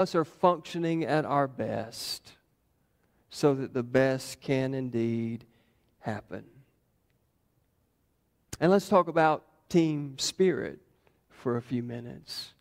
us are functioning at our best so that the best can indeed happen. And let's talk about team spirit for a few minutes.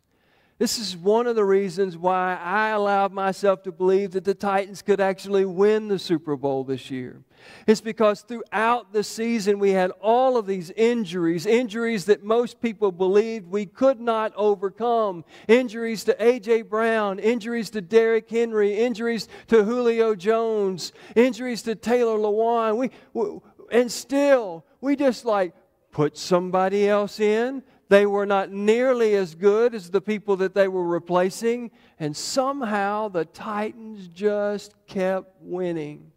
This is one of the reasons why I allowed myself to believe that the Titans could actually win the Super Bowl this year. It's because throughout the season we had all of these injuries, injuries that most people believed we could not overcome. Injuries to A.J. Brown, injuries to Derrick Henry, injuries to Julio Jones, injuries to Taylor Lewan. We, we and still, we just like put somebody else in they were not nearly as good as the people that they were replacing, and somehow the Titans just kept winning.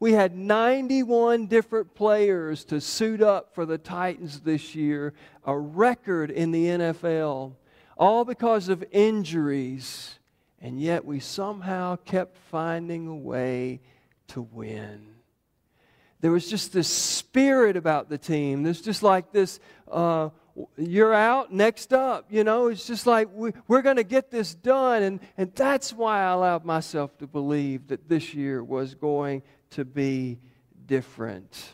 We had 91 different players to suit up for the Titans this year, a record in the NFL, all because of injuries, and yet we somehow kept finding a way to win there was just this spirit about the team. There's just like this uh, you're out, next up. You know, it's just like we, we're going to get this done. And, and that's why I allowed myself to believe that this year was going to be different.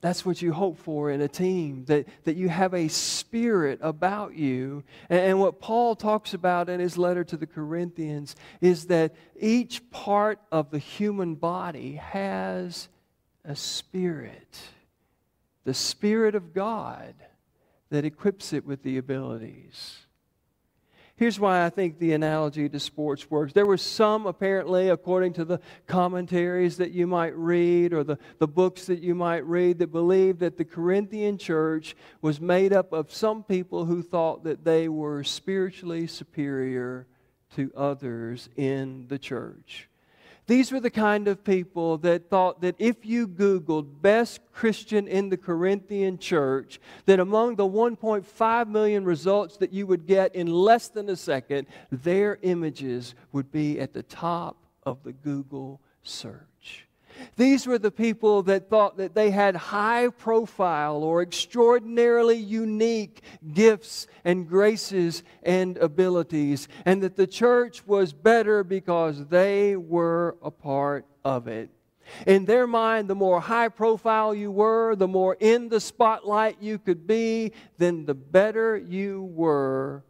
That's what you hope for in a team, that, that you have a spirit about you. And, and, what Paul talks about in his letter to the Corinthians is that each part of the human body has a spirit the Spirit of God that equips it with the abilities. Here's why I think the analogy to sports works. There were some, apparently, according to the commentaries that you might read or the, the books that you might read, that believed that the Corinthian church was made up of some people who thought that they were spiritually superior to others in the church. These were the kind of people that thought that if you Googled best Christian in the Corinthian church, that among the 1.5 million results that you would get in less than a second, their images would be at the top of the Google search. These were the people that thought that they had high profile or extraordinarily unique gifts and graces and abilities, and that the church was better because they were a part of it. In their mind, the more high profile you were, the more in the spotlight you could be, then the better you were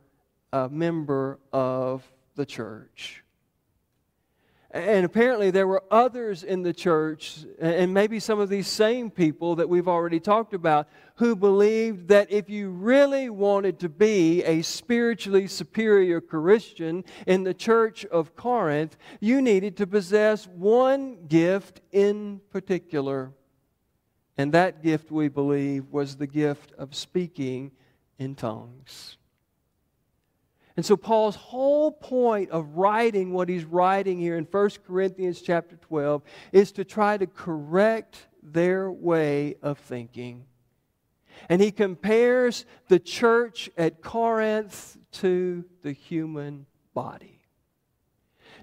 a member of the church. And apparently, there were others in the church, and maybe some of these same people that we've already talked about, who believed that if you really wanted to be a spiritually superior Christian in the church of Corinth, you needed to possess one gift in particular. And that gift, we believe, was the gift of speaking in tongues. And so Paul's whole point of writing what he's writing here in 1 Corinthians chapter 12 is to try to correct their way of thinking. And he compares the church at Corinth to the human body.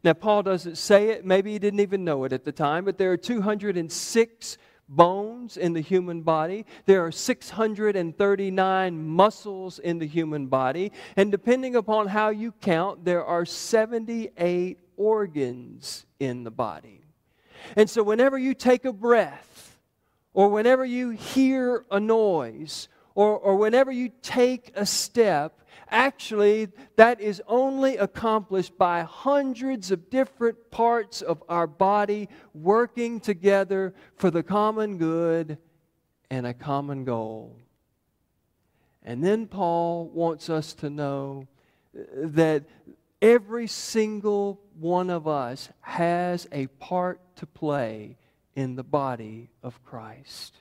Now, Paul doesn't say it, maybe he didn't even know it at the time, but there are 206 bones in the human body. There are 639 muscles in the human body. And depending upon how you count, there are 78 organs in the body. And so, whenever you take a breath, or whenever you hear a noise, or, or whenever you take a step, Actually, that is only accomplished by hundreds of different parts of our body working together for the common good and a common goal. And then Paul wants us to know that every single one of us has a part to play in the body of Christ.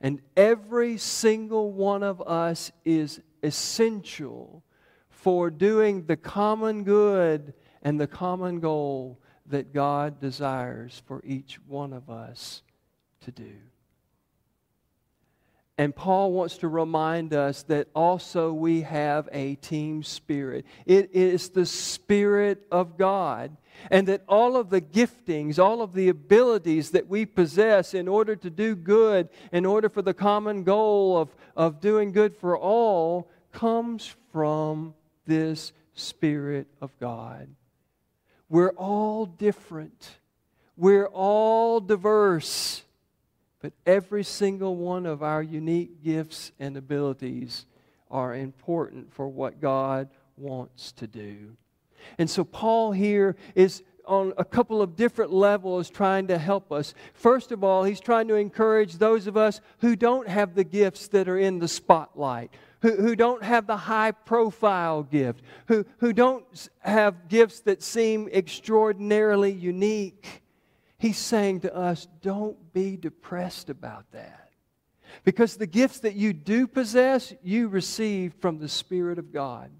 And every single one of us is essential for doing the common good and the common goal that God desires for each one of us to do. And Paul wants to remind us that also we have a team spirit. It is the Spirit of God. And that all of the giftings, all of the abilities that we possess in order to do good, in order for the common goal of, of doing good for all, comes from this Spirit of God. We're all different. We're all diverse. But every single one of our unique gifts and abilities are important for what God wants to do. And so, Paul here is on a couple of different levels trying to help us. First of all, he's trying to encourage those of us who don't have the gifts that are in the spotlight, who, who don't have the high profile gift, who, who don't have gifts that seem extraordinarily unique. He's saying to us, don't be depressed about that. Because the gifts that you do possess, you receive from the Spirit of God.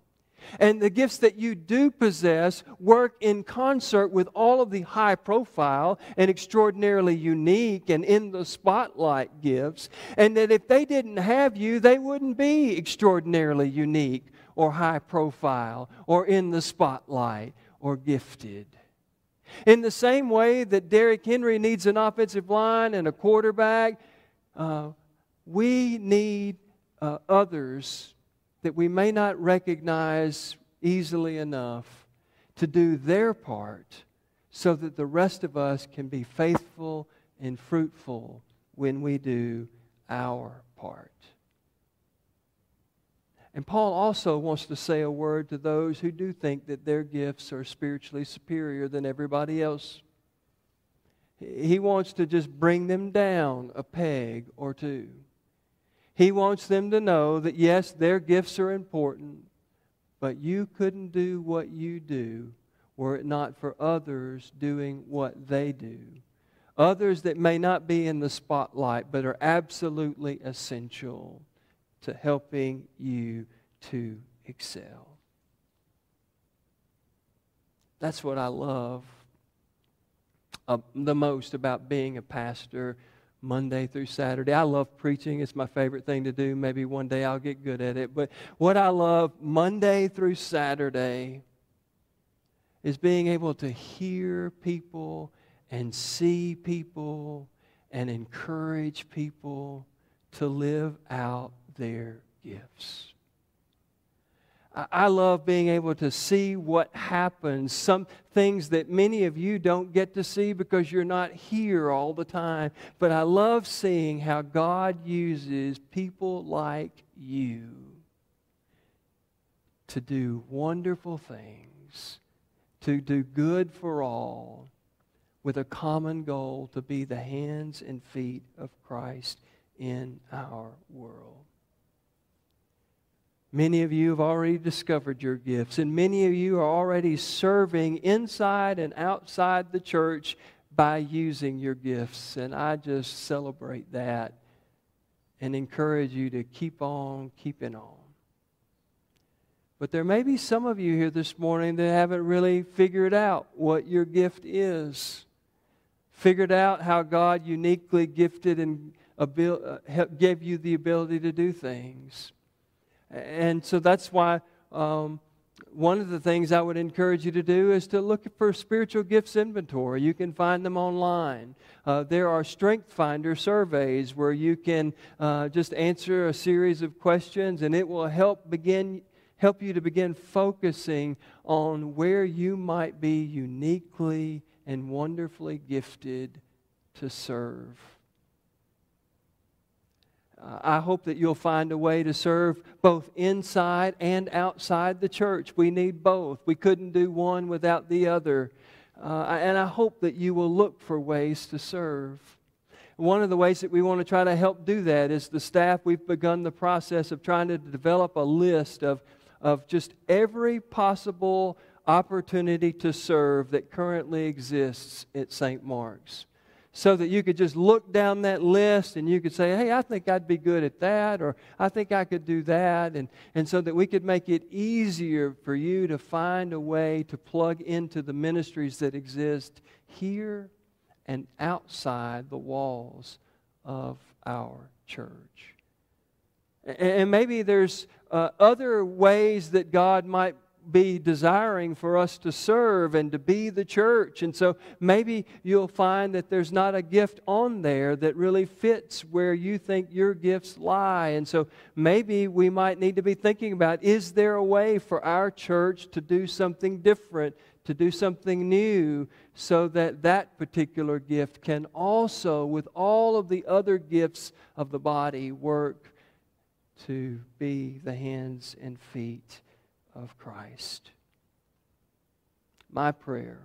And the gifts that you do possess work in concert with all of the high profile and extraordinarily unique and in the spotlight gifts. And that if they didn't have you, they wouldn't be extraordinarily unique or high profile or in the spotlight or gifted. In the same way that Derrick Henry needs an offensive line and a quarterback, uh, we need uh, others that we may not recognize easily enough to do their part so that the rest of us can be faithful and fruitful when we do our part. And Paul also wants to say a word to those who do think that their gifts are spiritually superior than everybody else. He wants to just bring them down a peg or two. He wants them to know that, yes, their gifts are important, but you couldn't do what you do were it not for others doing what they do. Others that may not be in the spotlight, but are absolutely essential to helping you to excel. That's what I love uh, the most about being a pastor Monday through Saturday. I love preaching. It's my favorite thing to do. Maybe one day I'll get good at it. But what I love Monday through Saturday is being able to hear people and see people and encourage people to live out their gifts. I love being able to see what happens, some things that many of you don't get to see because you're not here all the time. But I love seeing how God uses people like you to do wonderful things, to do good for all, with a common goal to be the hands and feet of Christ in our world. Many of you have already discovered your gifts, and many of you are already serving inside and outside the church by using your gifts. And I just celebrate that and encourage you to keep on keeping on. But there may be some of you here this morning that haven't really figured out what your gift is, figured out how God uniquely gifted and uh, gave you the ability to do things. And so that's why um, one of the things I would encourage you to do is to look for spiritual gifts inventory. You can find them online. Uh, there are Strength Finder surveys where you can uh, just answer a series of questions, and it will help begin help you to begin focusing on where you might be uniquely and wonderfully gifted to serve. Uh, I hope that you'll find a way to serve both inside and outside the church. We need both. We couldn't do one without the other. Uh, and I hope that you will look for ways to serve. One of the ways that we want to try to help do that is the staff, we've begun the process of trying to develop a list of, of just every possible opportunity to serve that currently exists at St. Mark's so that you could just look down that list and you could say, hey, I think I'd be good at that, or I think I could do that. And, and so that we could make it easier for you to find a way to plug into the ministries that exist here and outside the walls of our church. And maybe there's uh, other ways that God might be desiring for us to serve and to be the church. And so maybe you'll find that there's not a gift on there that really fits where you think your gifts lie. And so maybe we might need to be thinking about is there a way for our church to do something different, to do something new, so that that particular gift can also, with all of the other gifts of the body, work to be the hands and feet of Christ. My prayer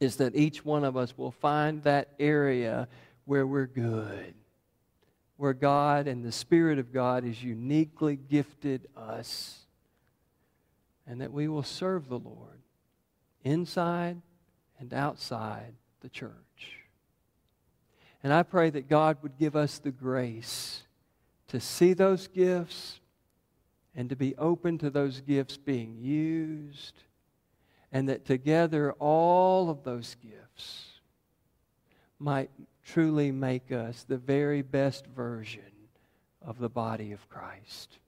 is that each one of us will find that area where we're good, where God and the Spirit of God is uniquely gifted us, and that we will serve the Lord inside and outside the church. And I pray that God would give us the grace to see those gifts and to be open to those gifts being used, and that together all of those gifts might truly make us the very best version of the body of Christ.